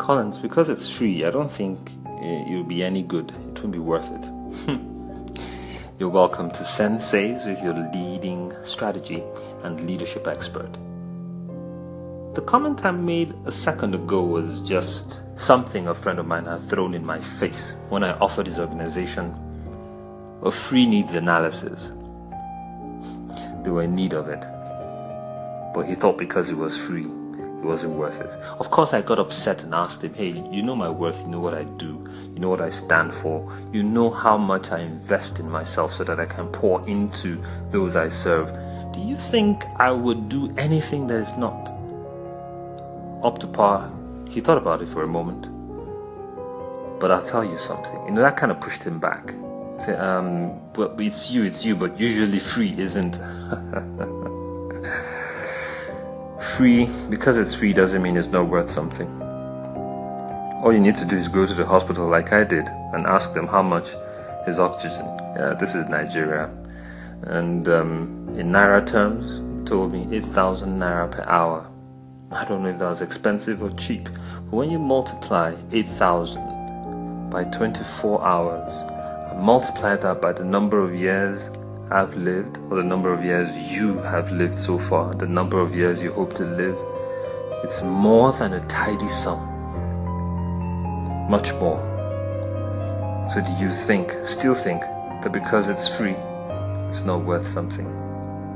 Collins, because it's free, I don't think eh, it'll be any good. It won't be worth it. You're welcome to Sen Says with your leading strategy and leadership expert. The comment I made a second ago was just something a friend of mine had thrown in my face when I offered his organization a free needs analysis. They were in need of it. But he thought because it was free, it wasn't worth it. Of course, I got upset and asked him, Hey, you know my worth, you know what I do, you know what I stand for, you know how much I invest in myself so that I can pour into those I serve. Do you think I would do anything that is not up to par? He thought about it for a moment. But I'll tell you something, you know, that kind of pushed him back. Say, um, well, it's you, it's you, but usually free isn't. free, because it's free, doesn't mean it's not worth something. All you need to do is go to the hospital like I did and ask them how much is oxygen. Yeah, this is Nigeria. And um, in Naira terms, told me 8,000 Naira per hour. I don't know if that was expensive or cheap, but when you multiply 8,000 by 24 hours and multiply that by the number of years I've lived, or the number of years you have lived so far, the number of years you hope to live, it's more than a tidy sum. Much more. So, do you think, still think, that because it's free, it's not worth something?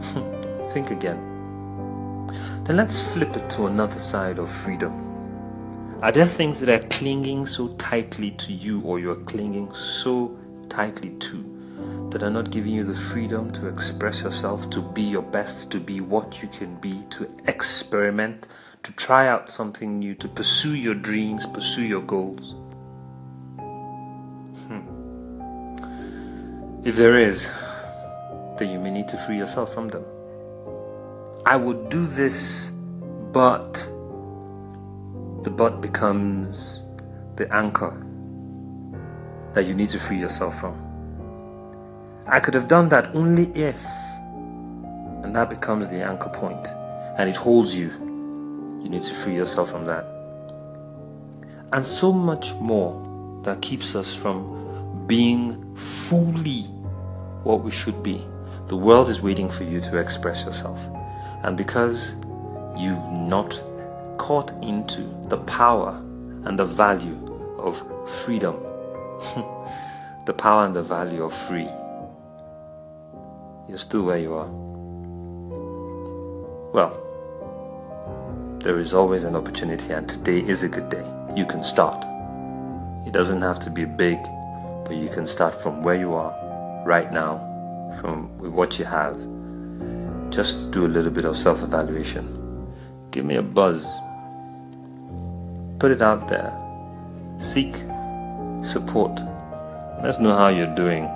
think again. Then let's flip it to another side of freedom. Are there things that are clinging so tightly to you, or you're clinging so tightly to? That are not giving you the freedom to express yourself, to be your best, to be what you can be, to experiment, to try out something new, to pursue your dreams, pursue your goals? Hmm. If there is, then you may need to free yourself from them. I would do this, but the but becomes the anchor that you need to free yourself from. I could have done that only if. And that becomes the anchor point, and it holds you. You need to free yourself from that. And so much more that keeps us from being fully what we should be. The world is waiting for you to express yourself. And because you've not caught into the power and the value of freedom, the power and the value of free, you're still where you are. Well, there is always an opportunity, and today is a good day. You can start. It doesn't have to be big, but you can start from where you are right now, from with what you have. Just do a little bit of self evaluation. Give me a buzz. Put it out there. Seek support. Let's know how you're doing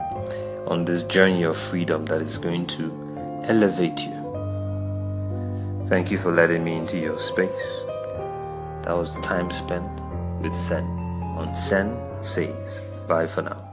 on this journey of freedom that is going to elevate you. Thank you for letting me into your space. That was the time spent with Sen on Sen Says. Bye for now.